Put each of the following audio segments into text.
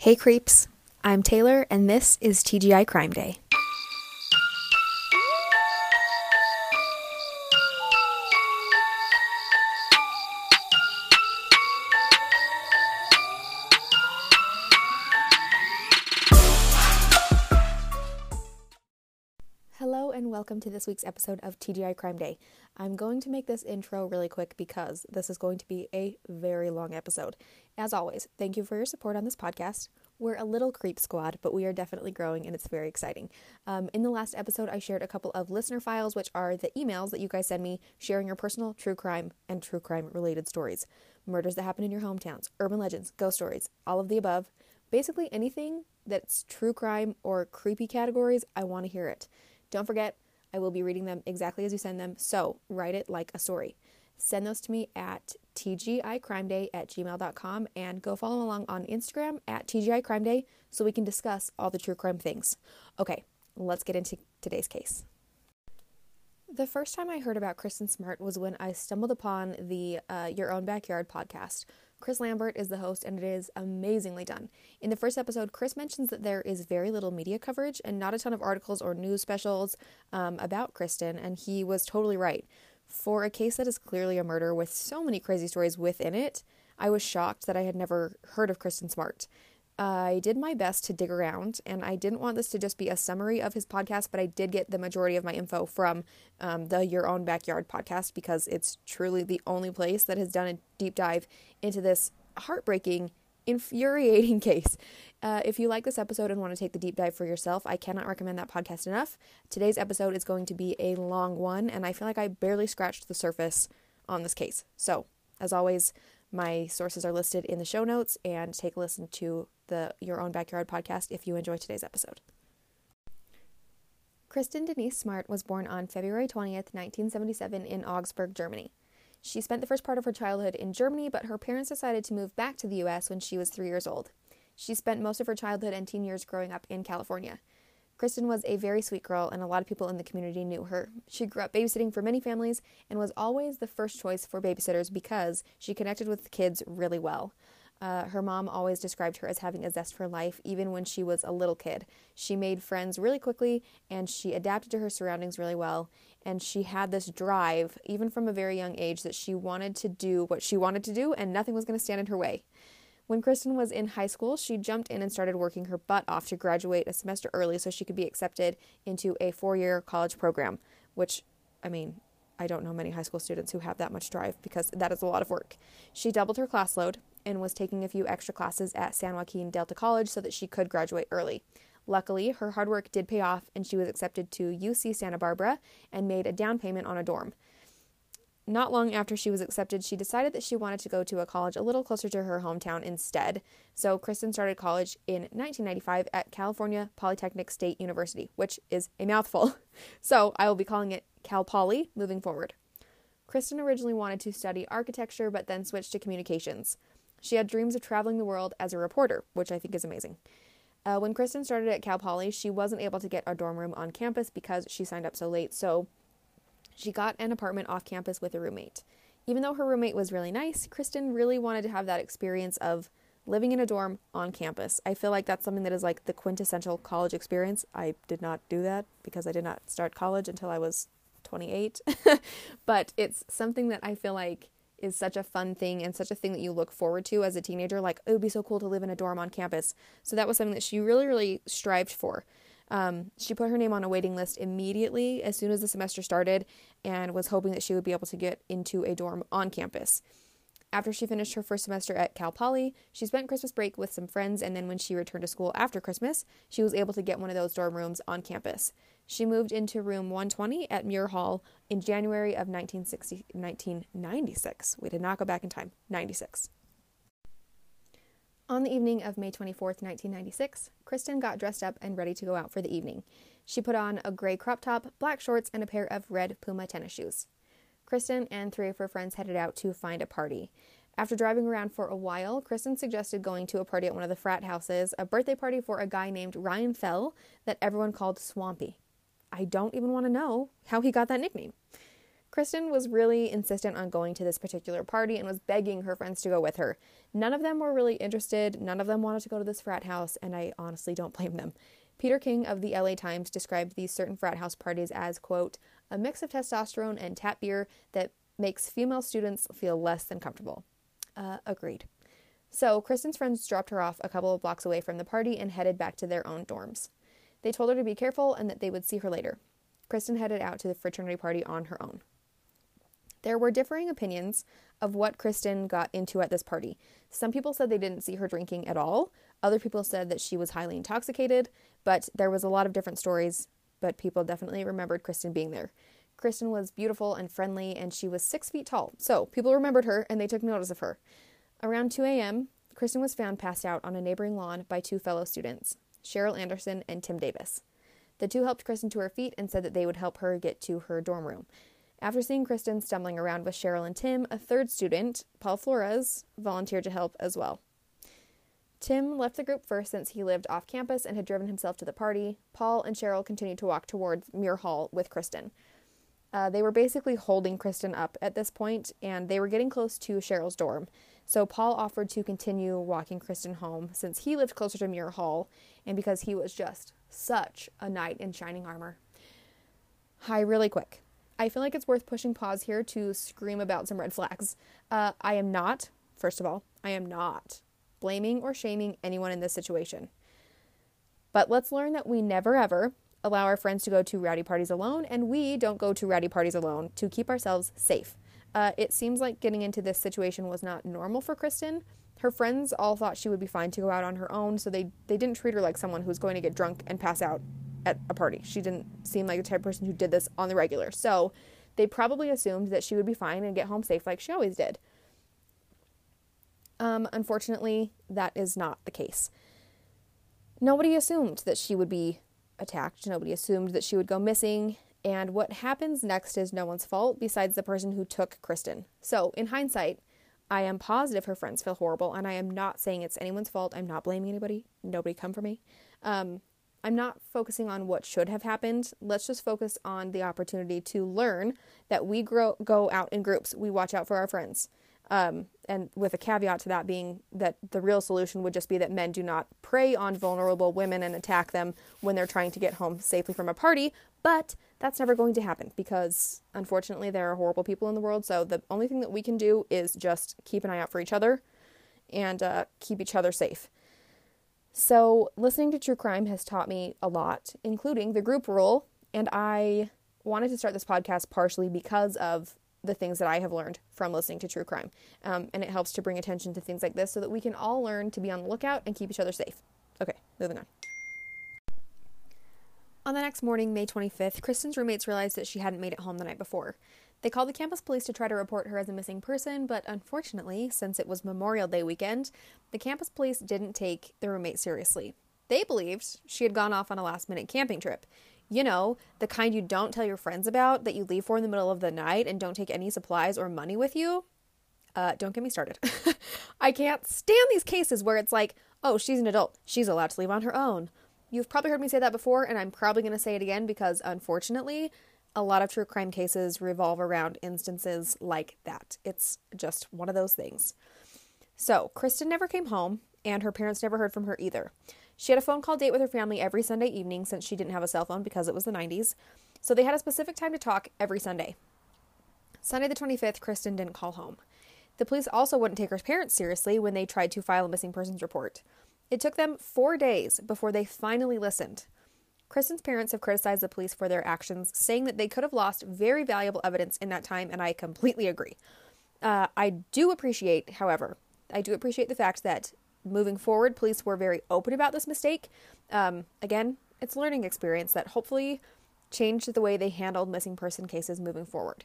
Hey creeps, I'm Taylor and this is TGI Crime Day. Welcome to this week's episode of TGI Crime Day. I'm going to make this intro really quick because this is going to be a very long episode. As always, thank you for your support on this podcast. We're a little creep squad, but we are definitely growing and it's very exciting. Um, in the last episode, I shared a couple of listener files, which are the emails that you guys send me sharing your personal true crime and true crime related stories. Murders that happen in your hometowns, urban legends, ghost stories, all of the above. Basically, anything that's true crime or creepy categories, I want to hear it. Don't forget, I will be reading them exactly as you send them, so write it like a story. Send those to me at tgicrimeday at gmail.com and go follow along on Instagram at tgicrimeday so we can discuss all the true crime things. Okay, let's get into today's case. The first time I heard about Kristin Smart was when I stumbled upon the uh, Your Own Backyard podcast. Chris Lambert is the host, and it is amazingly done. In the first episode, Chris mentions that there is very little media coverage and not a ton of articles or news specials um, about Kristin, and he was totally right. For a case that is clearly a murder with so many crazy stories within it, I was shocked that I had never heard of Kristin Smart. I did my best to dig around, and I didn't want this to just be a summary of his podcast, but I did get the majority of my info from um, the Your Own Backyard podcast because it's truly the only place that has done a deep dive into this heartbreaking, infuriating case. Uh, if you like this episode and want to take the deep dive for yourself, I cannot recommend that podcast enough. Today's episode is going to be a long one, and I feel like I barely scratched the surface on this case. So, as always, my sources are listed in the show notes, and take a listen to the Your Own Backyard podcast if you enjoy today's episode. Kristin Denise Smart was born on February 20th, 1977, in Augsburg, Germany. She spent the first part of her childhood in Germany, but her parents decided to move back to the U.S. when she was three years old. She spent most of her childhood and teen years growing up in California. Kristin was a very sweet girl, and a lot of people in the community knew her. She grew up babysitting for many families and was always the first choice for babysitters because she connected with kids really well. Uh, her mom always described her as having a zest for life, even when she was a little kid. She made friends really quickly and she adapted to her surroundings really well. And she had this drive, even from a very young age, that she wanted to do what she wanted to do and nothing was going to stand in her way. When Kristin was in high school, she jumped in and started working her butt off to graduate a semester early so she could be accepted into a four year college program, which, I mean, I don't know many high school students who have that much drive because that is a lot of work. She doubled her class load and was taking a few extra classes at San Joaquin Delta College so that she could graduate early. Luckily, her hard work did pay off and she was accepted to UC Santa Barbara and made a down payment on a dorm. Not long after she was accepted, she decided that she wanted to go to a college a little closer to her hometown instead. So, Kristin started college in 1995 at California Polytechnic State University, which is a mouthful. So, I will be calling it Cal Poly moving forward. Kristin originally wanted to study architecture but then switched to communications. She had dreams of traveling the world as a reporter, which I think is amazing. Uh, when Kristin started at Cal Poly, she wasn't able to get a dorm room on campus because she signed up so late, so she got an apartment off campus with a roommate. Even though her roommate was really nice, Kristin really wanted to have that experience of living in a dorm on campus. I feel like that's something that is like the quintessential college experience. I did not do that because I did not start college until I was 28. but it's something that I feel like is such a fun thing and such a thing that you look forward to as a teenager. Like, it would be so cool to live in a dorm on campus. So that was something that she really, really strived for. Um, she put her name on a waiting list immediately as soon as the semester started and was hoping that she would be able to get into a dorm on campus. After she finished her first semester at Cal Poly, she spent Christmas break with some friends, and then when she returned to school after Christmas, she was able to get one of those dorm rooms on campus. She moved into room 120 at Muir Hall in January of 1960, 1996. We did not go back in time, 96. On the evening of May 24th, 1996, Kristin got dressed up and ready to go out for the evening. She put on a gray crop top, black shorts, and a pair of red Puma tennis shoes. Kristin and three of her friends headed out to find a party. After driving around for a while, Kristin suggested going to a party at one of the frat houses, a birthday party for a guy named Ryan Fell that everyone called Swampy. I don't even want to know how he got that nickname. Kristin was really insistent on going to this particular party and was begging her friends to go with her. None of them were really interested, none of them wanted to go to this frat house, and I honestly don't blame them. Peter King of the LA Times described these certain frat house parties as, quote, a mix of testosterone and tap beer that makes female students feel less than comfortable. Uh, agreed. So, Kristin's friends dropped her off a couple of blocks away from the party and headed back to their own dorms. They told her to be careful and that they would see her later. Kristin headed out to the fraternity party on her own. There were differing opinions of what Kristin got into at this party. Some people said they didn't see her drinking at all. Other people said that she was highly intoxicated, but there was a lot of different stories, but people definitely remembered Kristin being there. Kristin was beautiful and friendly, and she was six feet tall, so people remembered her and they took notice of her. Around 2 a.m., Kristin was found passed out on a neighboring lawn by two fellow students, Cheryl Anderson and Tim Davis. The two helped Kristin to her feet and said that they would help her get to her dorm room. After seeing Kristin stumbling around with Cheryl and Tim, a third student, Paul Flores, volunteered to help as well. Tim left the group first since he lived off campus and had driven himself to the party. Paul and Cheryl continued to walk towards Muir Hall with Kristin. Uh, they were basically holding Kristin up at this point, and they were getting close to Cheryl's dorm. So Paul offered to continue walking Kristin home since he lived closer to Muir Hall and because he was just such a knight in shining armor. Hi, really quick. I feel like it's worth pushing pause here to scream about some red flags. Uh, I am not, first of all, I am not blaming or shaming anyone in this situation. But let's learn that we never ever allow our friends to go to rowdy parties alone, and we don't go to rowdy parties alone to keep ourselves safe. Uh, it seems like getting into this situation was not normal for Kristin. Her friends all thought she would be fine to go out on her own, so they, they didn't treat her like someone who was going to get drunk and pass out at a party. She didn't seem like the type of person who did this on the regular. So they probably assumed that she would be fine and get home safe like she always did. Um, unfortunately, that is not the case. Nobody assumed that she would be attacked. Nobody assumed that she would go missing. And what happens next is no one's fault besides the person who took Kristin. So, in hindsight, I am positive her friends feel horrible, and I am not saying it's anyone's fault. I'm not blaming anybody. Nobody come for me. Um, I'm not focusing on what should have happened. Let's just focus on the opportunity to learn that we grow, go out in groups. We watch out for our friends. Um, and with a caveat to that being that the real solution would just be that men do not prey on vulnerable women and attack them when they're trying to get home safely from a party. But that's never going to happen because unfortunately there are horrible people in the world. So the only thing that we can do is just keep an eye out for each other and uh, keep each other safe. So, listening to true crime has taught me a lot, including the group rule. And I wanted to start this podcast partially because of the things that I have learned from listening to true crime. Um, and it helps to bring attention to things like this so that we can all learn to be on the lookout and keep each other safe. Okay, moving on. On the next morning, May 25th, Kristin's roommates realized that she hadn't made it home the night before. They called the campus police to try to report her as a missing person, but unfortunately, since it was Memorial Day weekend, the campus police didn't take the roommate seriously. They believed she had gone off on a last minute camping trip. You know, the kind you don't tell your friends about that you leave for in the middle of the night and don't take any supplies or money with you. Uh, don't get me started. I can't stand these cases where it's like, oh, she's an adult. She's allowed to leave on her own. You've probably heard me say that before, and I'm probably going to say it again because unfortunately, a lot of true crime cases revolve around instances like that. It's just one of those things. So, Kristin never came home, and her parents never heard from her either. She had a phone call date with her family every Sunday evening since she didn't have a cell phone because it was the 90s. So, they had a specific time to talk every Sunday. Sunday the 25th, Kristin didn't call home. The police also wouldn't take her parents seriously when they tried to file a missing persons report. It took them four days before they finally listened. Kristin's parents have criticized the police for their actions, saying that they could have lost very valuable evidence in that time, and I completely agree. Uh, I do appreciate, however, I do appreciate the fact that moving forward, police were very open about this mistake. Um, again, it's a learning experience that hopefully changed the way they handled missing person cases moving forward.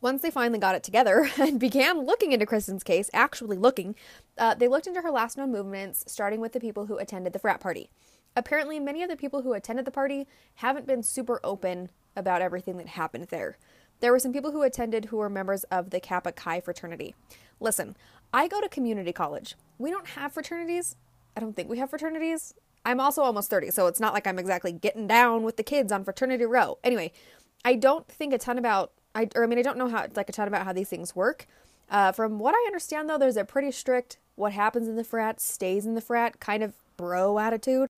Once they finally got it together and began looking into Kristin's case, actually looking, uh, they looked into her last known movements, starting with the people who attended the frat party. Apparently, many of the people who attended the party haven't been super open about everything that happened there. There were some people who attended who were members of the Kappa Chi fraternity. Listen, I go to community college. We don't have fraternities. I don't think we have fraternities. I'm also almost 30, so it's not like I'm exactly getting down with the kids on fraternity row. Anyway, I don't think a ton about I or I mean I don't know how like a ton about how these things work. Uh, from what I understand though, there's a pretty strict what happens in the frat stays in the frat kind of bro attitude.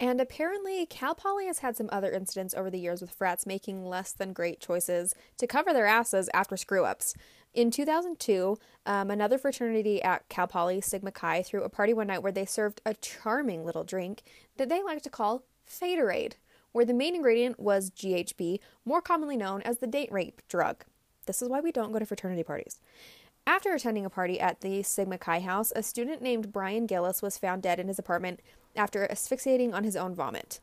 And apparently, Cal Poly has had some other incidents over the years with frats making less than great choices to cover their asses after screw ups. In 2002, um, another fraternity at Cal Poly, Sigma Chi, threw a party one night where they served a charming little drink that they like to call Faderade, where the main ingredient was GHB, more commonly known as the date rape drug. This is why we don't go to fraternity parties. After attending a party at the Sigma Chi house, a student named Brian Gillis was found dead in his apartment after asphyxiating on his own vomit.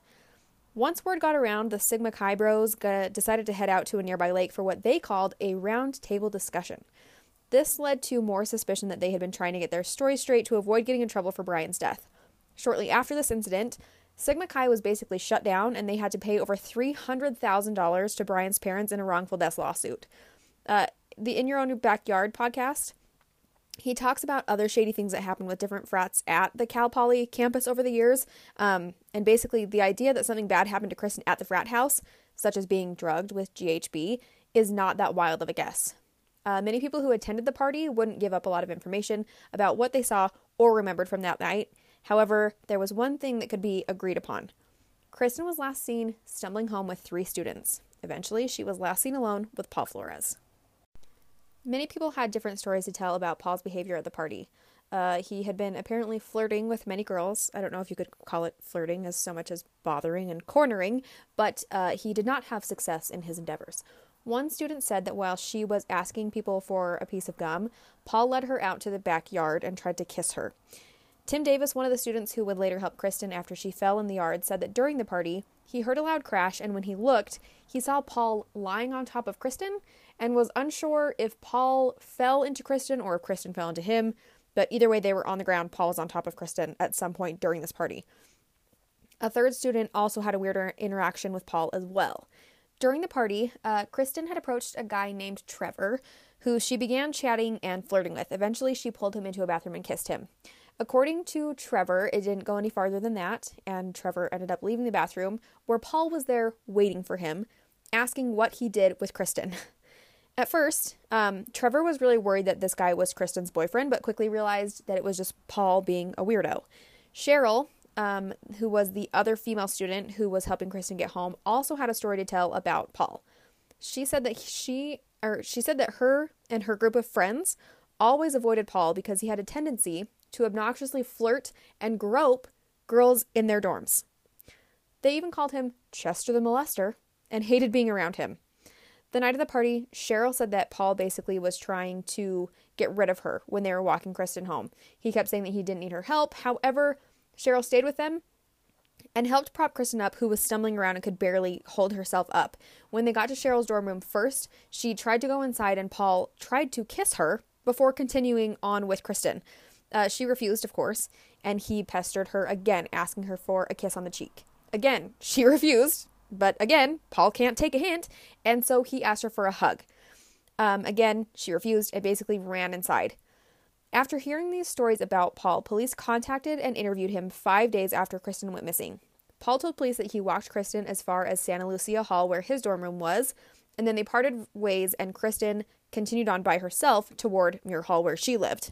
Once word got around, the Sigma Chi bros decided to head out to a nearby lake for what they called a round table discussion. This led to more suspicion that they had been trying to get their story straight to avoid getting in trouble for Brian's death. Shortly after this incident, Sigma Chi was basically shut down and they had to pay over $300,000 to Brian's parents in a wrongful death lawsuit. Uh, the In Your Own Backyard podcast he talks about other shady things that happened with different frats at the Cal Poly campus over the years. Um, and basically, the idea that something bad happened to Kristin at the frat house, such as being drugged with GHB, is not that wild of a guess. Uh, many people who attended the party wouldn't give up a lot of information about what they saw or remembered from that night. However, there was one thing that could be agreed upon. Kristin was last seen stumbling home with three students. Eventually, she was last seen alone with Paul Flores. Many people had different stories to tell about Paul's behavior at the party. Uh, he had been apparently flirting with many girls. I don't know if you could call it flirting as so much as bothering and cornering, but uh, he did not have success in his endeavors. One student said that while she was asking people for a piece of gum, Paul led her out to the backyard and tried to kiss her. Tim Davis, one of the students who would later help Kristin after she fell in the yard, said that during the party, he heard a loud crash, and when he looked, he saw Paul lying on top of Kristin and was unsure if Paul fell into Kristin or if Kristin fell into him. But either way, they were on the ground. Paul was on top of Kristin at some point during this party. A third student also had a weirder interaction with Paul as well. During the party, uh, Kristin had approached a guy named Trevor, who she began chatting and flirting with. Eventually, she pulled him into a bathroom and kissed him. According to Trevor, it didn't go any farther than that, and Trevor ended up leaving the bathroom, where Paul was there waiting for him, asking what he did with Kristin. At first, um, Trevor was really worried that this guy was Kristin's boyfriend, but quickly realized that it was just Paul being a weirdo. Cheryl, um, who was the other female student who was helping Kristin get home, also had a story to tell about Paul. She said that she, or she said that her and her group of friends always avoided Paul because he had a tendency to obnoxiously flirt and grope girls in their dorms. They even called him Chester the Molester and hated being around him. The night of the party, Cheryl said that Paul basically was trying to get rid of her when they were walking Kristin home. He kept saying that he didn't need her help. However, Cheryl stayed with them and helped prop Kristin up, who was stumbling around and could barely hold herself up. When they got to Cheryl's dorm room first, she tried to go inside and Paul tried to kiss her before continuing on with Kristin. Uh, she refused, of course, and he pestered her again, asking her for a kiss on the cheek. Again, she refused, but again, Paul can't take a hint, and so he asked her for a hug. Um, again, she refused and basically ran inside. After hearing these stories about Paul, police contacted and interviewed him five days after Kristin went missing. Paul told police that he walked Kristin as far as Santa Lucia Hall, where his dorm room was, and then they parted ways, and Kristin continued on by herself toward Muir Hall, where she lived.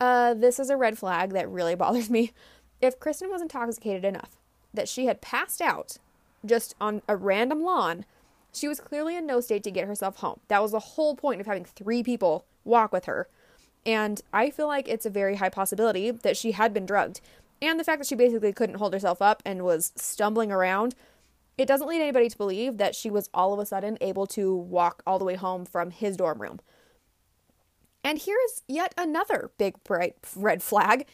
Uh, this is a red flag that really bothers me. If Kristin was intoxicated enough that she had passed out just on a random lawn, she was clearly in no state to get herself home. That was the whole point of having three people walk with her. And I feel like it's a very high possibility that she had been drugged. And the fact that she basically couldn't hold herself up and was stumbling around, it doesn't lead anybody to believe that she was all of a sudden able to walk all the way home from his dorm room. And here is yet another big bright red flag.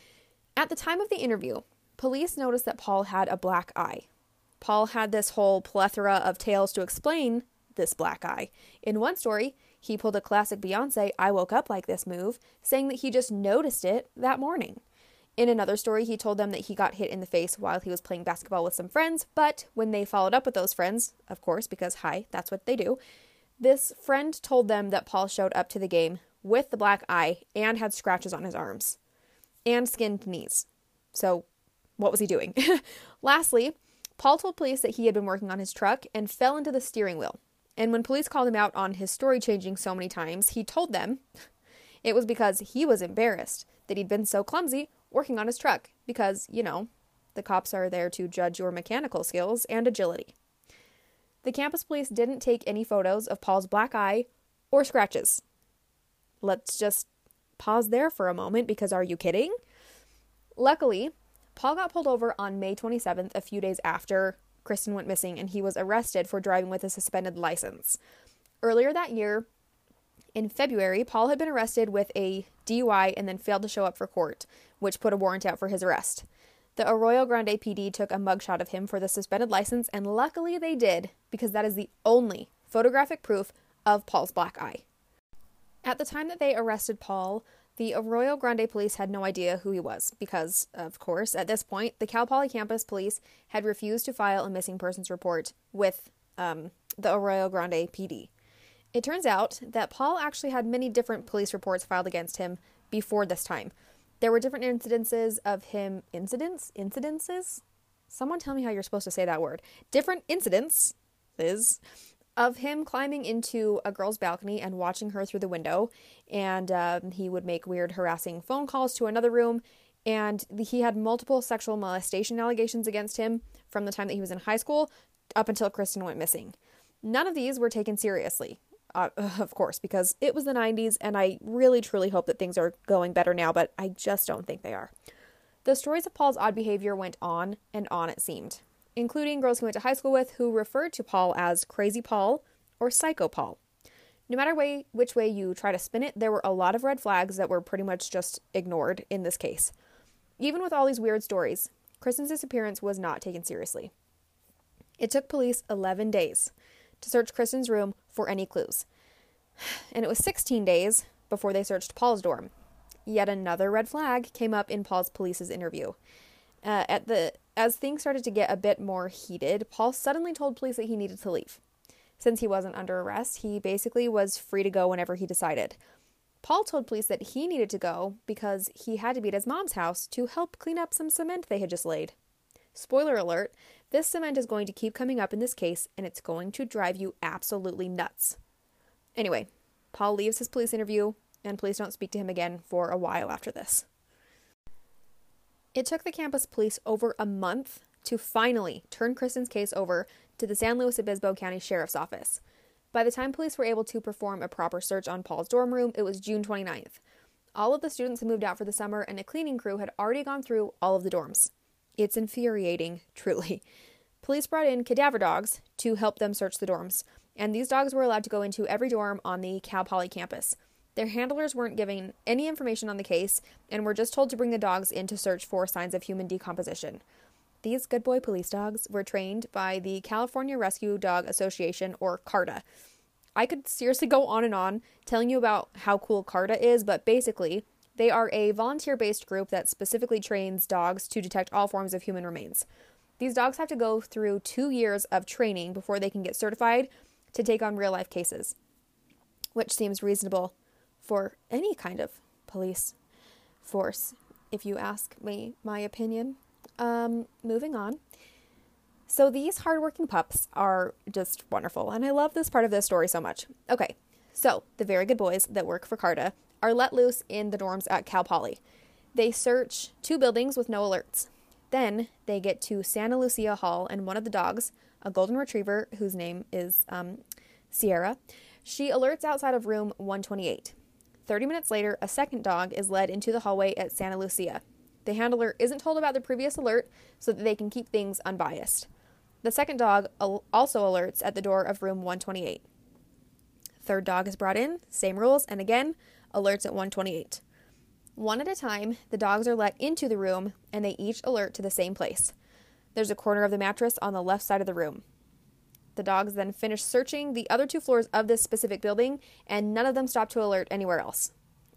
At the time of the interview, police noticed that Paul had a black eye, Paul had this whole plethora of tales to explain this black eye. In one story, he pulled a classic Beyonce I woke up like this move, saying that he just noticed it that morning. In another story, he told them that he got hit in the face while he was playing basketball with some friends, but when they followed up with those friends, of course, because hi, that's what they do, this friend told them that Paul showed up to the game with the black eye and had scratches on his arms and skinned knees. So, what was he doing? Lastly, Paul told police that he had been working on his truck and fell into the steering wheel. And when police called him out on his story changing so many times, he told them it was because he was embarrassed that he'd been so clumsy working on his truck, because, you know, the cops are there to judge your mechanical skills and agility. The campus police didn't take any photos of Paul's black eye or scratches. Let's just pause there for a moment because are you kidding? Luckily, Paul got pulled over on May 27th, a few days after Kristin went missing, and he was arrested for driving with a suspended license. Earlier that year, in February, Paul had been arrested with a DUI and then failed to show up for court, which put a warrant out for his arrest. The Arroyo Grande PD took a mugshot of him for the suspended license, and luckily they did, because that is the only photographic proof of Paul's black eye. At the time that they arrested Paul, the Arroyo Grande police had no idea who he was because, of course, at this point, the Cal Poly campus police had refused to file a missing persons report with um, the Arroyo Grande PD. It turns out that Paul actually had many different police reports filed against him before this time. There were different incidences of him. Incidents? Incidences? Someone tell me how you're supposed to say that word. Different incidents is of him climbing into a girl's balcony and watching her through the window. And um, he would make weird, harassing phone calls to another room. And he had multiple sexual molestation allegations against him from the time that he was in high school up until Kristin went missing. None of these were taken seriously, uh, of course, because it was the 90s, and I really truly hope that things are going better now, but I just don't think they are. The stories of Paul's odd behavior went on and on, it seemed including girls he went to high school with who referred to Paul as Crazy Paul or Psycho Paul. No matter way, which way you try to spin it, there were a lot of red flags that were pretty much just ignored in this case. Even with all these weird stories, Kristin's disappearance was not taken seriously. It took police 11 days to search Kristin's room for any clues. And it was 16 days before they searched Paul's dorm. Yet another red flag came up in Paul's police's interview. Uh, at the as things started to get a bit more heated, Paul suddenly told police that he needed to leave. Since he wasn't under arrest, he basically was free to go whenever he decided. Paul told police that he needed to go because he had to be at his mom's house to help clean up some cement they had just laid. Spoiler alert this cement is going to keep coming up in this case, and it's going to drive you absolutely nuts. Anyway, Paul leaves his police interview, and police don't speak to him again for a while after this. It took the campus police over a month to finally turn Kristin's case over to the San Luis Obispo County Sheriff's Office. By the time police were able to perform a proper search on Paul's dorm room, it was June 29th. All of the students had moved out for the summer, and a cleaning crew had already gone through all of the dorms. It's infuriating, truly. Police brought in cadaver dogs to help them search the dorms, and these dogs were allowed to go into every dorm on the Cal Poly campus. Their handlers weren't giving any information on the case and were just told to bring the dogs in to search for signs of human decomposition. These good boy police dogs were trained by the California Rescue Dog Association, or CARDA. I could seriously go on and on telling you about how cool CARDA is, but basically, they are a volunteer based group that specifically trains dogs to detect all forms of human remains. These dogs have to go through two years of training before they can get certified to take on real life cases, which seems reasonable for any kind of police force, if you ask me my opinion. Um, moving on. So these hardworking pups are just wonderful, and I love this part of this story so much. Okay, so the very good boys that work for CARDA are let loose in the dorms at Cal Poly. They search two buildings with no alerts. Then they get to Santa Lucia Hall, and one of the dogs, a golden retriever whose name is um, Sierra, she alerts outside of room 128. 30 minutes later, a second dog is led into the hallway at Santa Lucia. The handler isn't told about the previous alert so that they can keep things unbiased. The second dog also alerts at the door of room 128. Third dog is brought in, same rules, and again, alerts at 128. One at a time, the dogs are let into the room and they each alert to the same place. There's a corner of the mattress on the left side of the room. The dogs then finish searching the other two floors of this specific building, and none of them stop to alert anywhere else.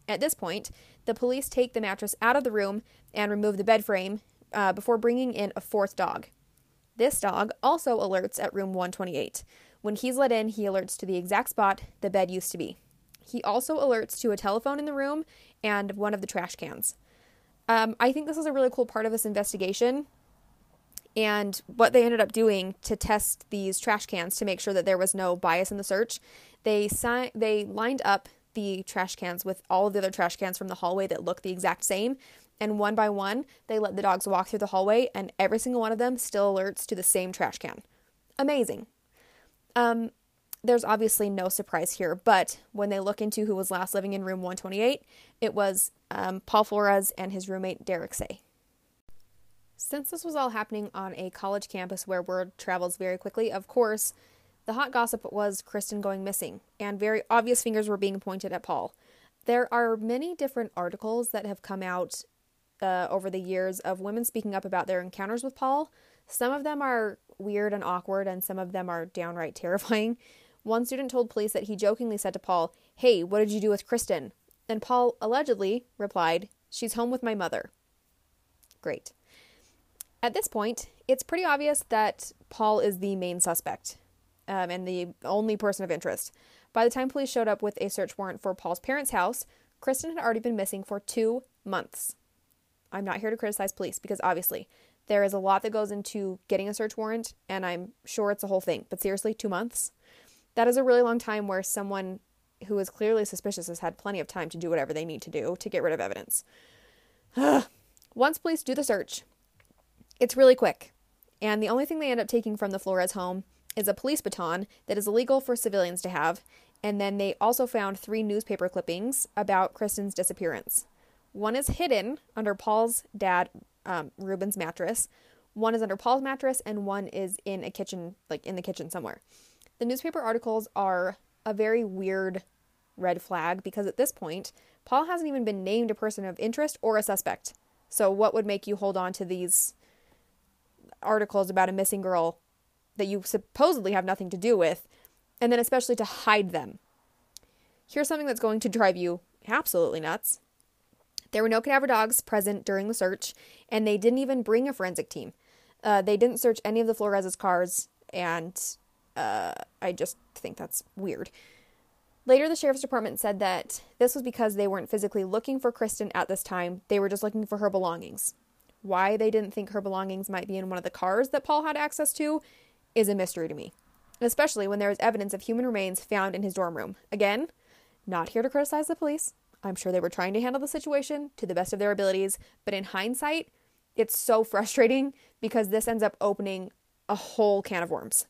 At this point, the police take the mattress out of the room and remove the bed frame uh, before bringing in a fourth dog. This dog also alerts at room 128. When he's let in, he alerts to the exact spot the bed used to be. He also alerts to a telephone in the room and one of the trash cans. Um, I think this is a really cool part of this investigation And what they ended up doing to test these trash cans to make sure that there was no bias in the search, they si- they lined up the trash cans with all of the other trash cans from the hallway that looked the exact same. And one by one, they let the dogs walk through the hallway, and every single one of them still alerts to the same trash can. Amazing. Um, there's obviously no surprise here, but when they look into who was last living in room 128, it was um, Paul Flores and his roommate Derek Say. Since this was all happening on a college campus where word travels very quickly, of course, the hot gossip was Kristin going missing, and very obvious fingers were being pointed at Paul. There are many different articles that have come out uh, over the years of women speaking up about their encounters with Paul. Some of them are weird and awkward, and some of them are downright terrifying. One student told police that he jokingly said to Paul, Hey, what did you do with Kristin? And Paul allegedly replied, She's home with my mother. Great. At this point, it's pretty obvious that Paul is the main suspect um, and the only person of interest. By the time police showed up with a search warrant for Paul's parents' house, Kristin had already been missing for two months. I'm not here to criticize police because obviously there is a lot that goes into getting a search warrant, and I'm sure it's a whole thing. But seriously, two months? That is a really long time where someone who is clearly suspicious has had plenty of time to do whatever they need to do to get rid of evidence. Once police do the search, it's really quick. And the only thing they end up taking from the Flores home is a police baton that is illegal for civilians to have. And then they also found three newspaper clippings about Kristin's disappearance. One is hidden under Paul's dad, um, Ruben's mattress. One is under Paul's mattress, and one is in a kitchen, like in the kitchen somewhere. The newspaper articles are a very weird red flag because at this point, Paul hasn't even been named a person of interest or a suspect. So, what would make you hold on to these articles about a missing girl that you supposedly have nothing to do with, and then especially to hide them? Here's something that's going to drive you absolutely nuts. There were no cadaver dogs present during the search, and they didn't even bring a forensic team. Uh, they didn't search any of the Flores' cars, and uh, I just think that's weird. Later, the sheriff's department said that this was because they weren't physically looking for Kristin at this time, they were just looking for her belongings. Why they didn't think her belongings might be in one of the cars that Paul had access to is a mystery to me, especially when there is evidence of human remains found in his dorm room. Again, not here to criticize the police. I'm sure they were trying to handle the situation to the best of their abilities, but in hindsight, it's so frustrating because this ends up opening a whole can of worms.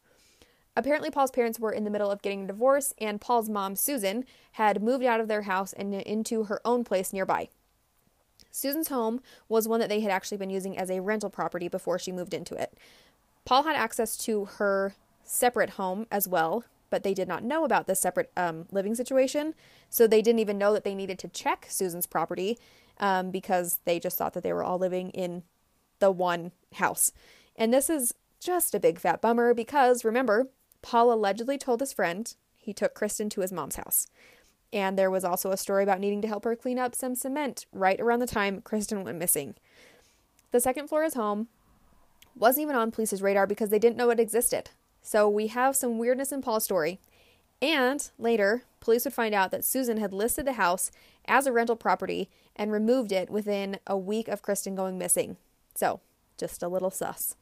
Apparently, Paul's parents were in the middle of getting a divorce, and Paul's mom, Susan, had moved out of their house and into her own place nearby. Susan's home was one that they had actually been using as a rental property before she moved into it. Paul had access to her separate home as well, but they did not know about this separate um, living situation, so they didn't even know that they needed to check Susan's property um, because they just thought that they were all living in the one house. And this is just a big fat bummer because remember, Paul allegedly told his friend he took Kristin to his mom's house. And there was also a story about needing to help her clean up some cement right around the time Kristin went missing. The second Flores home wasn't even on police's radar because they didn't know it existed. So we have some weirdness in Paul's story. And later, police would find out that Susan had listed the house as a rental property and removed it within a week of Kristin going missing. So, just a little sus.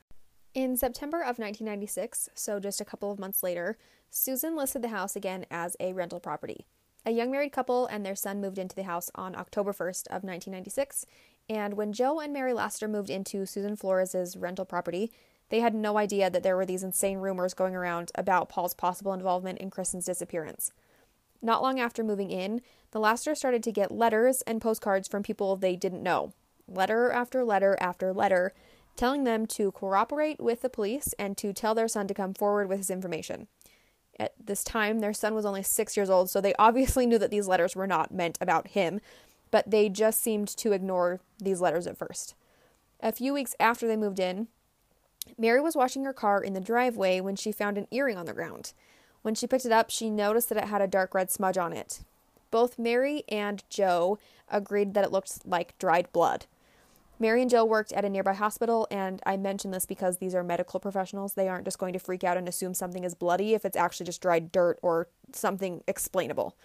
In September of 1996, so just a couple of months later, Susan listed the house again as a rental property. A young married couple and their son moved into the house on October 1st of 1996, and when Joe and Mary Laster moved into Susan Flores's rental property, they had no idea that there were these insane rumors going around about Paul's possible involvement in Kristin's disappearance. Not long after moving in, the Lassiters started to get letters and postcards from people they didn't know. Letter after letter after letter telling them to cooperate with the police and to tell their son to come forward with his information. At this time, their son was only six years old, so they obviously knew that these letters were not meant about him, but they just seemed to ignore these letters at first. A few weeks after they moved in, Mary was washing her car in the driveway when she found an earring on the ground. When she picked it up, she noticed that it had a dark red smudge on it. Both Mary and Joe agreed that it looked like dried blood. Mary and Jill worked at a nearby hospital, and I mention this because these are medical professionals. They aren't just going to freak out and assume something is bloody if it's actually just dried dirt or something explainable.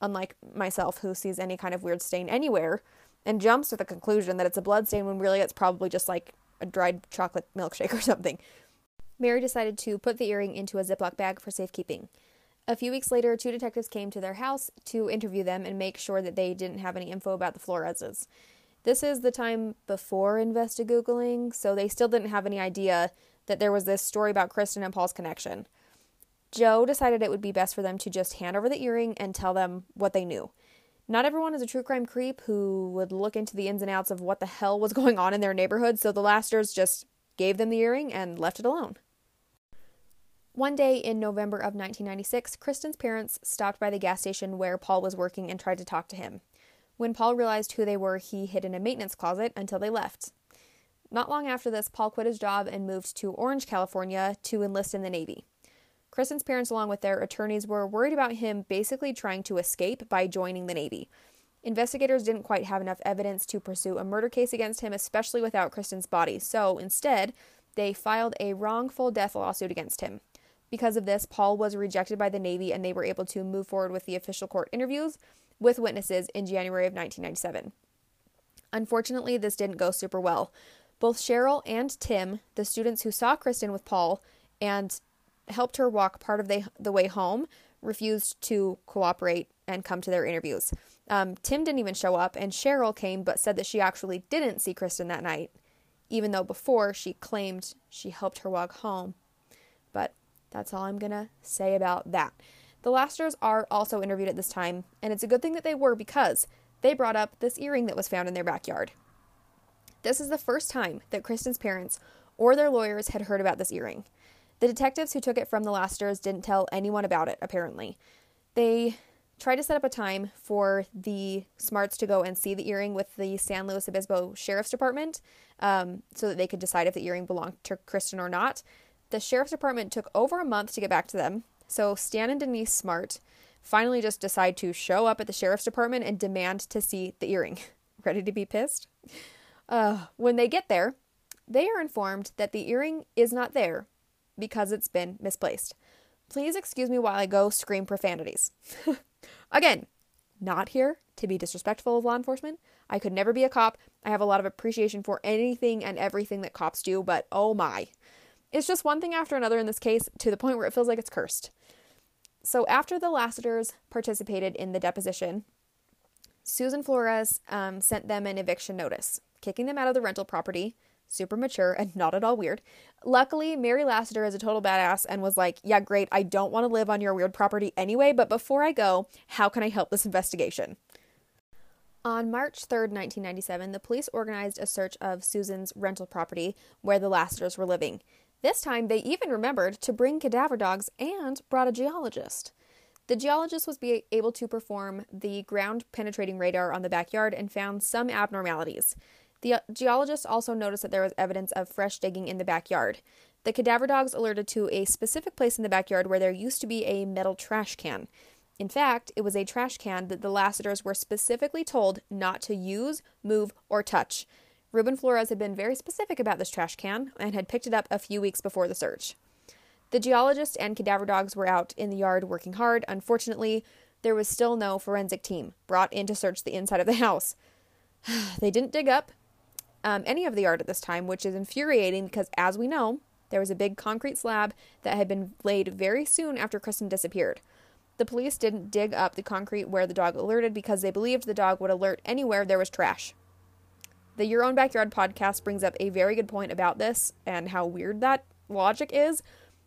Unlike myself, who sees any kind of weird stain anywhere and jumps to the conclusion that it's a blood stain when really it's probably just like a dried chocolate milkshake or something. Mary decided to put the earring into a Ziploc bag for safekeeping. A few weeks later, two detectives came to their house to interview them and make sure that they didn't have any info about the Floreses. This is the time before Investigoogling, so they still didn't have any idea that there was this story about Kristin and Paul's connection. Joe decided it would be best for them to just hand over the earring and tell them what they knew. Not everyone is a true crime creep who would look into the ins and outs of what the hell was going on in their neighborhood, so the Lasters just gave them the earring and left it alone. One day in November of 1996, Kristin's parents stopped by the gas station where Paul was working and tried to talk to him. When Paul realized who they were, he hid in a maintenance closet until they left. Not long after this, Paul quit his job and moved to Orange, California to enlist in the Navy. Kristin's parents, along with their attorneys, were worried about him basically trying to escape by joining the Navy. Investigators didn't quite have enough evidence to pursue a murder case against him, especially without Kristin's body, so instead, they filed a wrongful death lawsuit against him. Because of this, Paul was rejected by the Navy and they were able to move forward with the official court interviews with witnesses in January of 1997. Unfortunately, this didn't go super well. Both Cheryl and Tim, the students who saw Kristin with Paul and helped her walk part of the, the way home, refused to cooperate and come to their interviews. Um, Tim didn't even show up, and Cheryl came but said that she actually didn't see Kristin that night, even though before she claimed she helped her walk home. But that's all I'm gonna say about that. The Lasters are also interviewed at this time, and it's a good thing that they were because they brought up this earring that was found in their backyard. This is the first time that Kristin's parents or their lawyers had heard about this earring. The detectives who took it from the Lasters didn't tell anyone about it, apparently. They tried to set up a time for the Smarts to go and see the earring with the San Luis Obispo Sheriff's Department um, so that they could decide if the earring belonged to Kristin or not. The Sheriff's Department took over a month to get back to them, so Stan and Denise Smart finally just decide to show up at the Sheriff's Department and demand to see the earring. Ready to be pissed? Uh, when they get there, they are informed that the earring is not there because it's been misplaced. Please excuse me while I go scream profanities. Again, not here to be disrespectful of law enforcement. I could never be a cop. I have a lot of appreciation for anything and everything that cops do, but oh my. It's just one thing after another in this case to the point where it feels like it's cursed. So, after the Lassiters participated in the deposition, Susan Flores um, sent them an eviction notice, kicking them out of the rental property super mature and not at all weird. Luckily, Mary Lassiter is a total badass and was like, Yeah, great, I don't want to live on your weird property anyway, but before I go, how can I help this investigation? On March 3rd, 1997, the police organized a search of Susan's rental property where the Lassiters were living. This time, they even remembered to bring cadaver dogs and brought a geologist. The geologist was able to perform the ground penetrating radar on the backyard and found some abnormalities. The uh, geologists also noticed that there was evidence of fresh digging in the backyard. The cadaver dogs alerted to a specific place in the backyard where there used to be a metal trash can. In fact, it was a trash can that the Lassiters were specifically told not to use, move, or touch. Ruben Flores had been very specific about this trash can and had picked it up a few weeks before the search. The geologist and cadaver dogs were out in the yard working hard. Unfortunately, there was still no forensic team brought in to search the inside of the house. they didn't dig up, um, any of the yard at this time, which is infuriating because, as we know, there was a big concrete slab that had been laid very soon after Kristin disappeared. The police didn't dig up the concrete where the dog alerted because they believed the dog would alert anywhere there was trash. The Your Own Backyard podcast brings up a very good point about this and how weird that logic is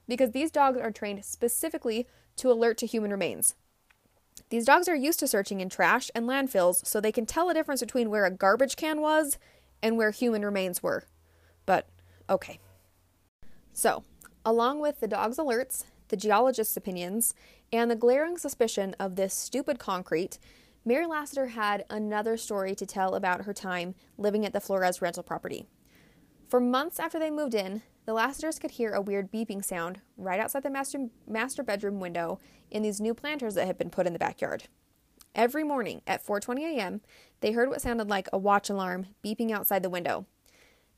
because these dogs are trained specifically to alert to human remains. These dogs are used to searching in trash and landfills so they can tell the difference between where a garbage can was and where human remains were. But okay. So, along with the dog's alerts, the geologist's opinions, and the glaring suspicion of this stupid concrete, Mary Lassiter had another story to tell about her time living at the Flores rental property. For months after they moved in, the Lassiters could hear a weird beeping sound right outside the master, master bedroom window in these new planters that had been put in the backyard. Every morning at 4:20 a.m., they heard what sounded like a watch alarm beeping outside the window.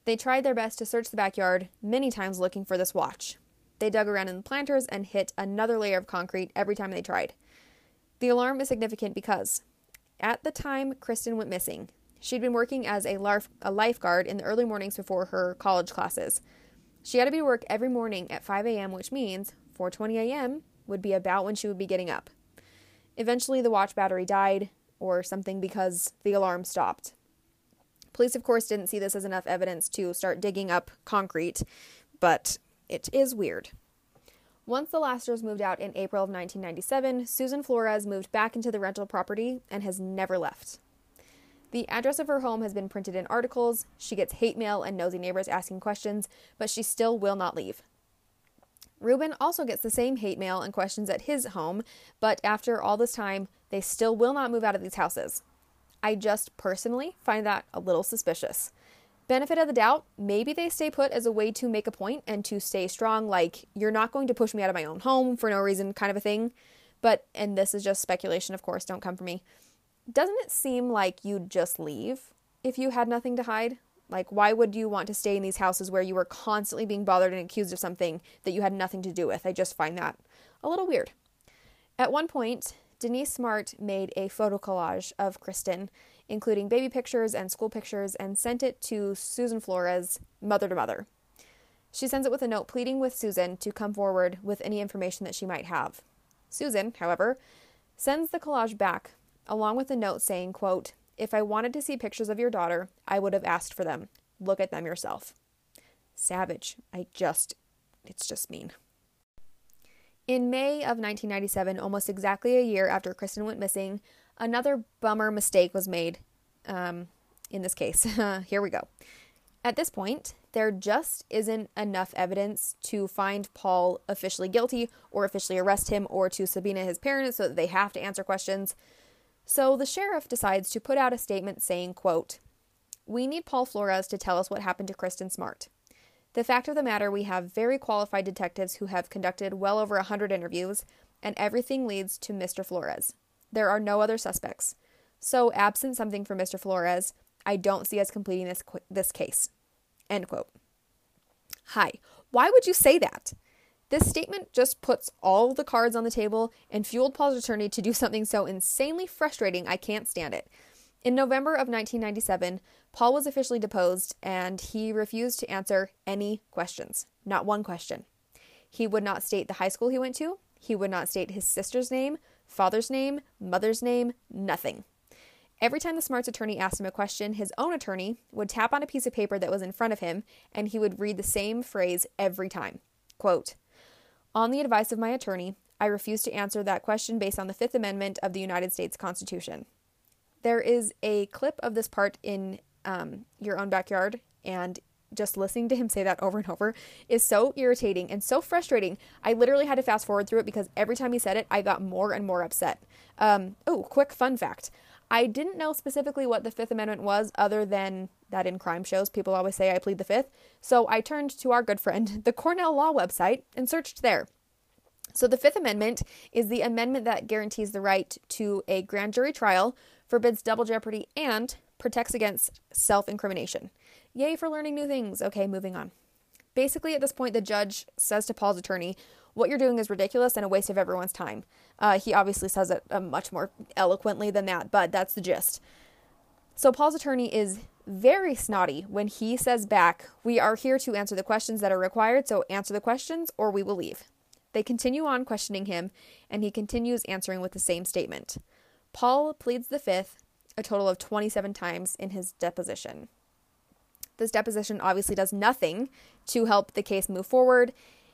They tried their best to search the backyard, many times looking for this watch. They dug around in the planters and hit another layer of concrete every time they tried. The alarm is significant because at the time Kristin went missing, She'd been working as a, larf- a lifeguard in the early mornings before her college classes. She had to be to work every morning at 5 a.m., which means 4:20 a.m. would be about when she would be getting up. Eventually, the watch battery died or something because the alarm stopped. Police, of course, didn't see this as enough evidence to start digging up concrete, but it is weird. Once the Lassiters moved out in April of 1997, Susan Flores moved back into the rental property and has never left. The address of her home has been printed in articles. She gets hate mail and nosy neighbors asking questions, but she still will not leave. Ruben also gets the same hate mail and questions at his home, but after all this time, they still will not move out of these houses. I just personally find that a little suspicious. Benefit of the doubt, maybe they stay put as a way to make a point and to stay strong, like, you're not going to push me out of my own home for no reason, kind of a thing. But, and this is just speculation, of course, don't come for me. Doesn't it seem like you'd just leave if you had nothing to hide? Like, why would you want to stay in these houses where you were constantly being bothered and accused of something that you had nothing to do with? I just find that a little weird. At one point, Denise Smart made a photo collage of Kristin, including baby pictures and school pictures, and sent it to Susan Flores, mother to mother. She sends it with a note pleading with Susan to come forward with any information that she might have. Susan, however, sends the collage back along with a note saying, quote, if I wanted to see pictures of your daughter, I would have asked for them. Look at them yourself. Savage. I just, it's just mean. In May of 1997, almost exactly a year after Kristin went missing, another bummer mistake was made um, in this case. Here we go. At this point, there just isn't enough evidence to find Paul officially guilty or officially arrest him or to subpoena his parents so that they have to answer questions. So the sheriff decides to put out a statement saying, quote, "We need Paul Flores to tell us what happened to Kristin Smart. The fact of the matter, we have very qualified detectives who have conducted well over a 100 interviews, and everything leads to Mr. Flores. There are no other suspects. So, absent something from Mr. Flores, I don't see us completing this this case." End quote. Hi. Why would you say that? This statement just puts all the cards on the table and fueled Paul's attorney to do something so insanely frustrating I can't stand it. In November of 1997, Paul was officially deposed and he refused to answer any questions. Not one question. He would not state the high school he went to, he would not state his sister's name, father's name, mother's name, nothing. Every time the Smarts attorney asked him a question, his own attorney would tap on a piece of paper that was in front of him and he would read the same phrase every time. Quote, on the advice of my attorney, I refuse to answer that question based on the Fifth Amendment of the United States Constitution. There is a clip of this part in um, Your Own Backyard, and just listening to him say that over and over is so irritating and so frustrating. I literally had to fast forward through it because every time he said it, I got more and more upset. Um, oh, quick fun fact I didn't know specifically what the Fifth Amendment was, other than that in crime shows people always say I plead the Fifth. So I turned to our good friend, the Cornell Law website, and searched there. So the Fifth Amendment is the amendment that guarantees the right to a grand jury trial, forbids double jeopardy, and protects against self incrimination. Yay for learning new things. Okay, moving on. Basically, at this point, the judge says to Paul's attorney, What you're doing is ridiculous and a waste of everyone's time. Uh, he obviously says it uh, much more eloquently than that, but that's the gist. So Paul's attorney is very snotty when he says back, We are here to answer the questions that are required, so answer the questions or we will leave. They continue on questioning him, and he continues answering with the same statement. Paul pleads the fifth a total of 27 times in his deposition. This deposition obviously does nothing to help the case move forward.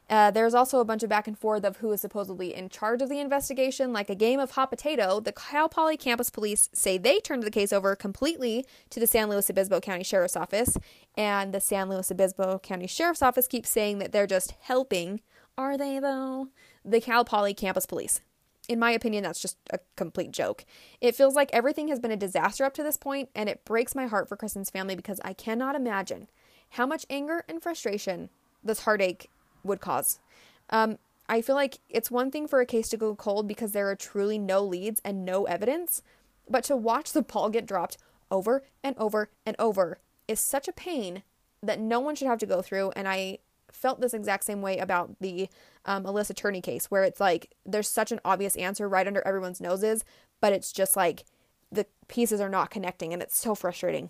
Uh, there's also a bunch of back and forth of who is supposedly in charge of the investigation, like a game of hot potato. The Cal Poly campus police say they turned the case over completely to the San Luis Obispo County Sheriff's Office, and the San Luis Obispo County Sheriff's Office keeps saying that they're just helping. Are they, though? The Cal Poly campus police. In my opinion, that's just a complete joke. It feels like everything has been a disaster up to this point, and it breaks my heart for Kristin's family because I cannot imagine how much anger and frustration this heartache would cause. Um, I feel like it's one thing for a case to go cold because there are truly no leads and no evidence, but to watch the ball get dropped over and over and over is such a pain that no one should have to go through. And I felt this exact same way about the um, Alyssa Turney case, where it's like there's such an obvious answer right under everyone's noses, but it's just like the pieces are not connecting, and it's so frustrating.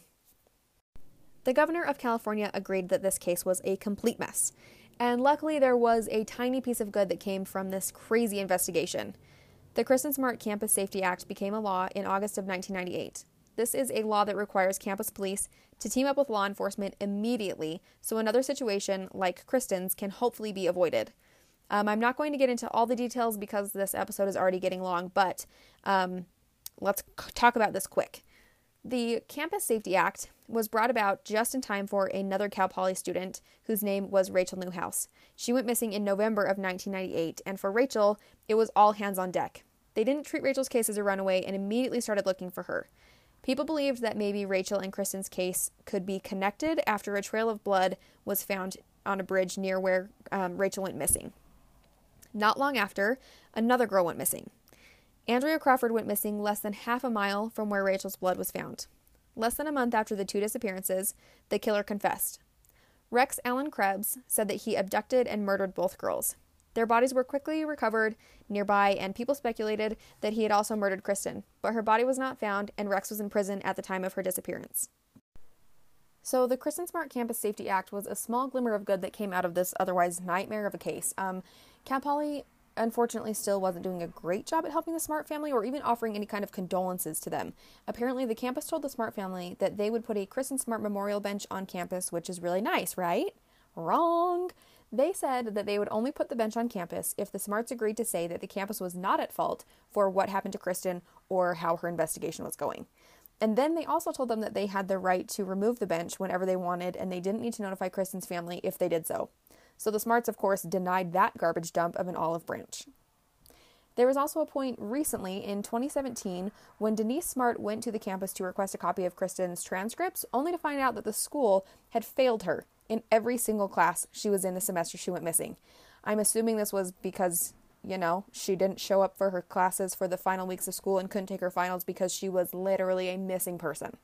The governor of California agreed that this case was a complete mess, and luckily there was a tiny piece of good that came from this crazy investigation. The Kristin Smart Campus Safety Act became a law in August of 1998. This is a law that requires campus police to team up with law enforcement immediately so another situation like Kristin's can hopefully be avoided. Um, I'm not going to get into all the details because this episode is already getting long, but um, let's c- talk about this quick. The Campus Safety Act was brought about just in time for another Cal Poly student whose name was Rachel Newhouse. She went missing in November of 1998, and for Rachel, it was all hands on deck. They didn't treat Rachel's case as a runaway and immediately started looking for her. People believed that maybe Rachel and Kristin's case could be connected after a trail of blood was found on a bridge near where um, Rachel went missing. Not long after, another girl went missing. Aundria Crawford went missing less than half a mile from where Rachel's blood was found. Less than a month after the two disappearances, the killer confessed. Rex Allen Krebs said that he abducted and murdered both girls. Their bodies were quickly recovered nearby, and people speculated that he had also murdered Kristin, but her body was not found, and Rex was in prison at the time of her disappearance. So, the Kristin Smart Campus Safety Act was a small glimmer of good that came out of this otherwise nightmare of a case. Um, Cal Poly unfortunately still wasn't doing a great job at helping the Smart family or even offering any kind of condolences to them. Apparently, the campus told the Smart family that they would put a Kristin Smart memorial bench on campus, which is really nice, right? Wrong. They said that they would only put the bench on campus if the Smarts agreed to say that the campus was not at fault for what happened to Kristin or how her investigation was going. And then they also told them that they had the right to remove the bench whenever they wanted, and they didn't need to notify Kristin's family if they did so. So the Smarts, of course, denied that garbage dump of an olive branch. There was also a point recently in 2017 when Denise Smart went to the campus to request a copy of Kristin's transcripts, only to find out that the school had failed her in every single class she was in the semester she went missing. I'm assuming this was because you know, she didn't show up for her classes for the final weeks of school and couldn't take her finals because she was literally a missing person.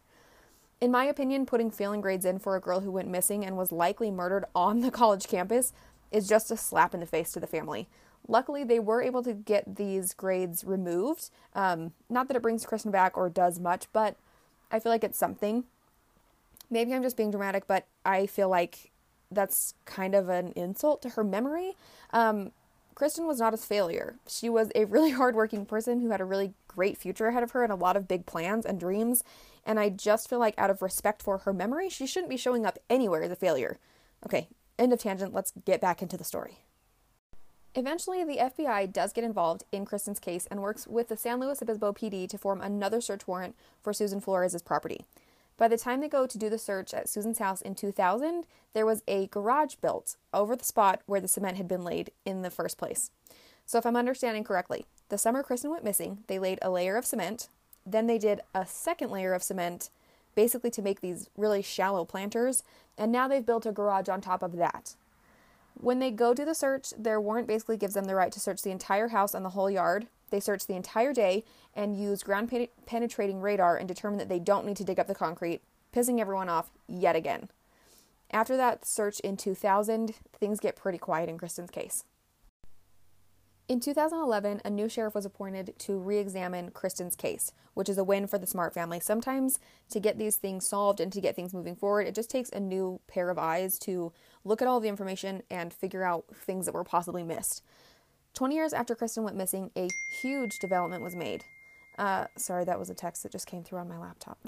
In my opinion, putting failing grades in for a girl who went missing and was likely murdered on the college campus is just a slap in the face to the family. Luckily, they were able to get these grades removed. Um, not that it brings Kristin back or does much, but I feel like it's something. Maybe I'm just being dramatic, but I feel like that's kind of an insult to her memory. Um, Kristin was not a failure. She was a really hardworking person who had a really great future ahead of her and a lot of big plans and dreams. And I just feel like, out of respect for her memory, she shouldn't be showing up anywhere as a failure. Okay, end of tangent. Let's get back into the story. Eventually, the FBI does get involved in Kristin's case and works with the San Luis Obispo PD to form another search warrant for Susan Flores' property. By the time they go to do the search at Susan's house in 2000, there was a garage built over the spot where the cement had been laid in the first place. So, if I'm understanding correctly, the summer Kristin went missing, they laid a layer of cement, then they did a second layer of cement, basically to make these really shallow planters, and now they've built a garage on top of that. When they go do the search, their warrant basically gives them the right to search the entire house and the whole yard, they search the entire day and use ground penetrating radar and determine that they don't need to dig up the concrete, pissing everyone off yet again. After that search in 2000, things get pretty quiet in Kristin's case. In 2011, a new sheriff was appointed to re examine Kristin's case, which is a win for the Smart family. Sometimes, to get these things solved and to get things moving forward, it just takes a new pair of eyes to look at all the information and figure out things that were possibly missed. 20 years after Kristin went missing, a huge development was made. Uh, sorry, that was a text that just came through on my laptop.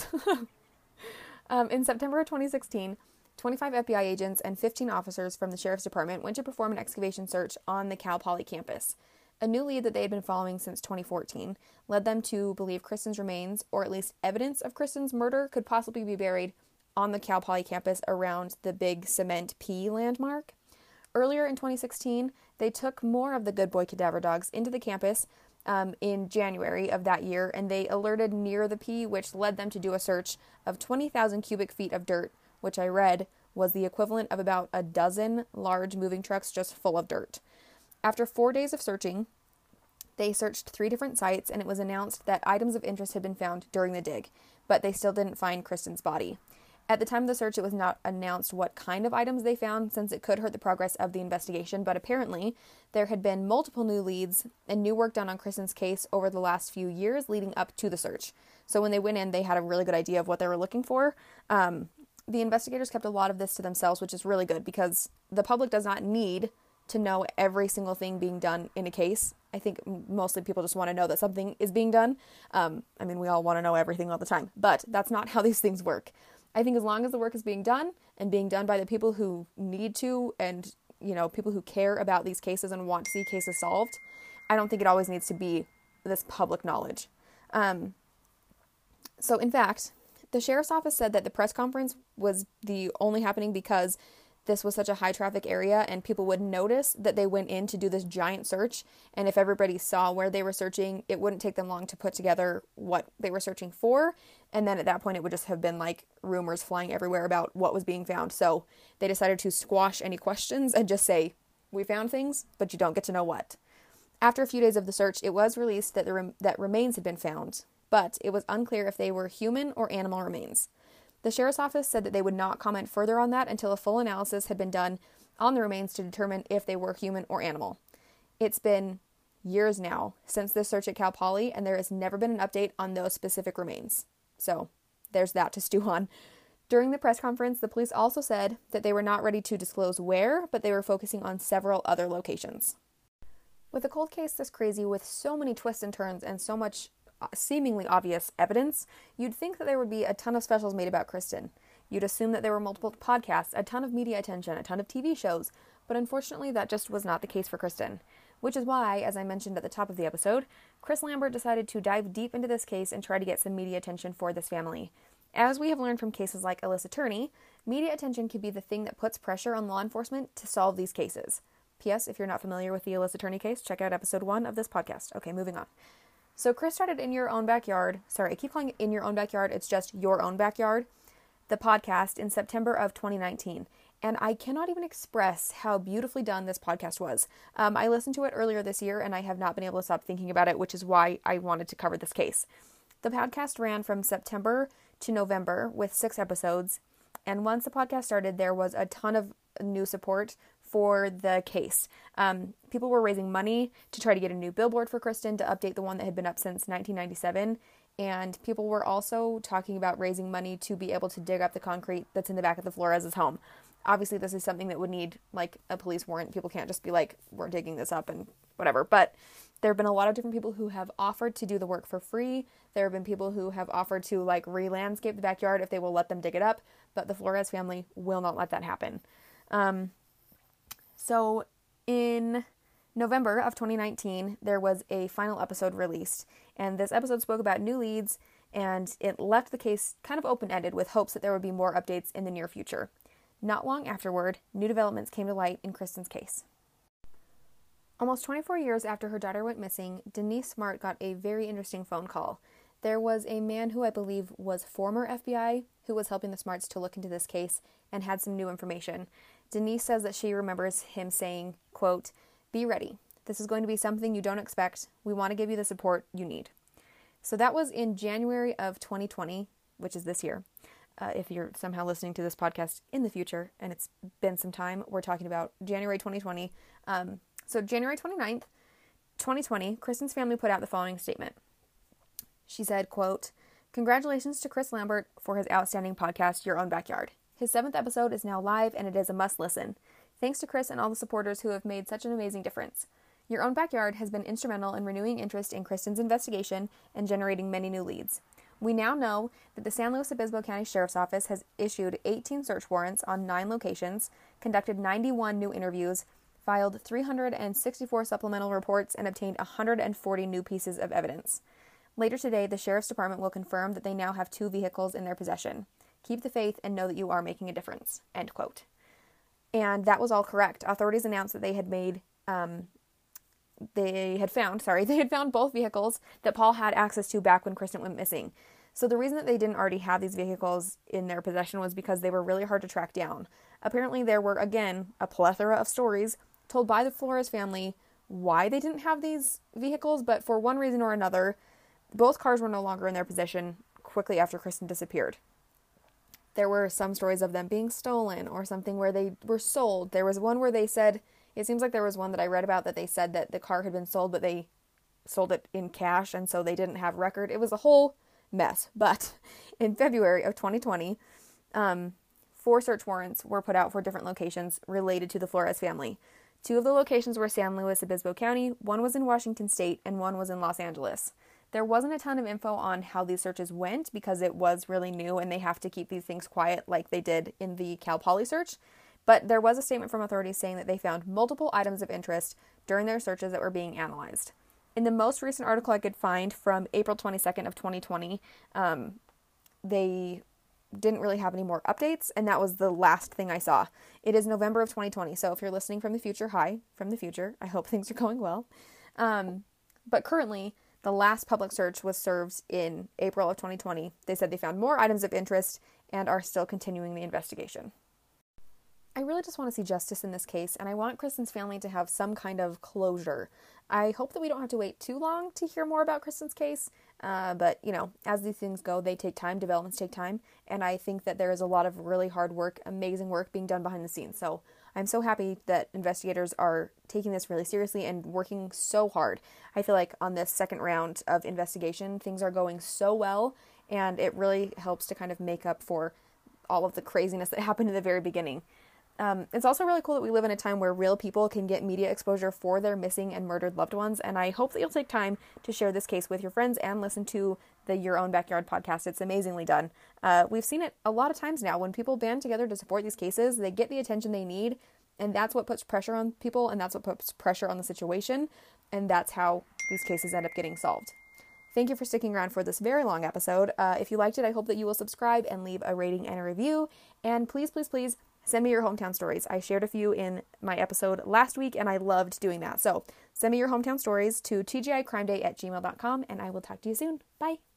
um, in September of 2016, 25 FBI agents and 15 officers from the Sheriff's Department went to perform an excavation search on the Cal Poly campus. A new lead that they had been following since 2014 led them to believe Kristin's remains, or at least evidence of Kristin's murder, could possibly be buried on the Cal Poly campus around the big cement P landmark. Earlier in 2016, they took more of the Good Boy cadaver dogs into the campus um, in January of that year, and they alerted near the P, which led them to do a search of 20,000 cubic feet of dirt, which I read was the equivalent of about a dozen large moving trucks just full of dirt. After four days of searching, they searched three different sites, and it was announced that items of interest had been found during the dig, but they still didn't find Kristin's body. At the time of the search, it was not announced what kind of items they found since it could hurt the progress of the investigation, but apparently there had been multiple new leads and new work done on Kristin's case over the last few years leading up to the search. So when they went in, they had a really good idea of what they were looking for. Um, the investigators kept a lot of this to themselves, which is really good because the public does not need to know every single thing being done in a case. I think mostly people just want to know that something is being done. Um, I mean, we all want to know everything all the time, but that's not how these things work. I think as long as the work is being done and being done by the people who need to and, you know, people who care about these cases and want to see cases solved, I don't think it always needs to be this public knowledge. Um, so, in fact, the sheriff's office said that the press conference was the only happening because this was such a high traffic area and people would notice that they went in to do this giant search. And if everybody saw where they were searching it wouldn't take them long to put together what they were searching for. And then at that point it would just have been like rumors flying everywhere about what was being found. So they decided to squash any questions and just say we found things but you don't get to know what. After a few days of the search it was released that the rem- that remains had been found but it was unclear if they were human or animal remains the sheriff's office said that they would not comment further on that until a full analysis had been done on the remains to determine if they were human or animal. It's been years now since this search at Cal Poly, and there has never been an update on those specific remains. So there's that to stew on. During the press conference, the police also said that they were not ready to disclose where, but they were focusing on several other locations. With a cold case this crazy, with so many twists and turns and so much Uh, seemingly obvious evidence, you'd think that there would be a ton of specials made about Kristin. You'd assume that there were multiple podcasts, a ton of media attention, a ton of TV shows, but unfortunately, that just was not the case for Kristin. Which is why, as I mentioned at the top of the episode, Chris Lambert decided to dive deep into this case and try to get some media attention for this family. As we have learned from cases like Alyssa Turney, media attention can be the thing that puts pressure on law enforcement to solve these cases. P.S. If you're not familiar with the Alyssa Turney case, check out episode one of this podcast. Okay, moving on. So Chris started in your own backyard. Sorry, I keep calling it in your own backyard. It's just your own backyard. The podcast in September of 2019. And I cannot even express how beautifully done this podcast was. Um, I listened to it earlier this year and I have not been able to stop thinking about it, which is why I wanted to cover this case. The podcast ran from September to November with six episodes. And once the podcast started, there was a ton of new support for the case. Um, people were raising money to try to get a new billboard for Kristin to update the one that had been up since 1997. And people were also talking about raising money to be able to dig up the concrete that's in the back of the Flores' home. Obviously, this is something that would need like a police warrant. People can't just be like, we're digging this up and whatever. But there have been a lot of different people who have offered to do the work for free. There have been people who have offered to like re landscape the backyard if they will let them dig it up. But the Flores family will not let that happen. Um, so in November of 2019, there was a final episode released, and this episode spoke about new leads and it left the case kind of open ended with hopes that there would be more updates in the near future. Not long afterward, new developments came to light in Kristin's case. Almost 24 years after her daughter went missing, Denise Smart got a very interesting phone call. There was a man who I believe was former FBI who was helping the Smarts to look into this case and had some new information. Denise says that she remembers him saying, quote, Be ready. This is going to be something you don't expect. We want to give you the support you need. So that was in January of 2020, which is this year. Uh, if you're somehow listening to this podcast in the future and it's been some time, we're talking about January 2020. Um, so, January 29th, 2020, Kristin's family put out the following statement. She said, quote, Congratulations to Chris Lambert for his outstanding podcast, Your Own Backyard. His seventh episode is now live and it is a must listen. Thanks to Chris and all the supporters who have made such an amazing difference. Your Own Backyard has been instrumental in renewing interest in Kristin's investigation and generating many new leads. We now know that the San Luis Obispo County Sheriff's Office has issued 18 search warrants on nine locations, conducted 91 new interviews, filed 364 supplemental reports, and obtained 140 new pieces of evidence. Later today, the Sheriff's Department will confirm that they now have two vehicles in their possession. Keep the faith and know that you are making a difference. End quote. And that was all correct. Authorities announced that they had made, um, they had found, sorry, they had found both vehicles that Paul had access to back when Kristin went missing. So the reason that they didn't already have these vehicles in their possession was because they were really hard to track down. Apparently, there were, again, a plethora of stories told by the Flores family why they didn't have these vehicles, but for one reason or another, both cars were no longer in their possession quickly after Kristin disappeared. There were some stories of them being stolen or something where they were sold. There was one where they said, it seems like there was one that I read about that they said that the car had been sold, but they sold it in cash and so they didn't have record. It was a whole mess. But in February of 2020, um, four search warrants were put out for different locations related to the Flores family. Two of the locations were San Luis Obispo County, one was in Washington State, and one was in Los Angeles. There wasn't a ton of info on how these searches went because it was really new and they have to keep these things quiet like they did in the Cal Poly search. But there was a statement from authorities saying that they found multiple items of interest during their searches that were being analyzed. In the most recent article I could find from April 22nd of 2020, um, they didn't really have any more updates, and that was the last thing I saw. It is November of 2020, so if you're listening from the future, hi from the future. I hope things are going well. Um, but currently, the last public search was served in April of 2020. They said they found more items of interest and are still continuing the investigation. I really just want to see justice in this case, and I want Kristin's family to have some kind of closure. I hope that we don't have to wait too long to hear more about Kristin's case. Uh, but, you know, as these things go, they take time, developments take time. And I think that there is a lot of really hard work, amazing work being done behind the scenes. So I'm so happy that investigators are taking this really seriously and working so hard. I feel like on this second round of investigation, things are going so well. And it really helps to kind of make up for all of the craziness that happened in the very beginning. Um, it's also really cool that we live in a time where real people can get media exposure for their missing and murdered loved ones, and I hope that you'll take time to share this case with your friends and listen to the Your Own Backyard podcast. It's amazingly done. Uh, we've seen it a lot of times now. When people band together to support these cases, they get the attention they need, and that's what puts pressure on people, and that's what puts pressure on the situation, and that's how these cases end up getting solved. Thank you for sticking around for this very long episode. Uh, if you liked it, I hope that you will subscribe and leave a rating and a review. And please, please, please send me your hometown stories. I shared a few in my episode last week and I loved doing that. So send me your hometown stories to tgicrimeday at gmail.com and I will talk to you soon. Bye.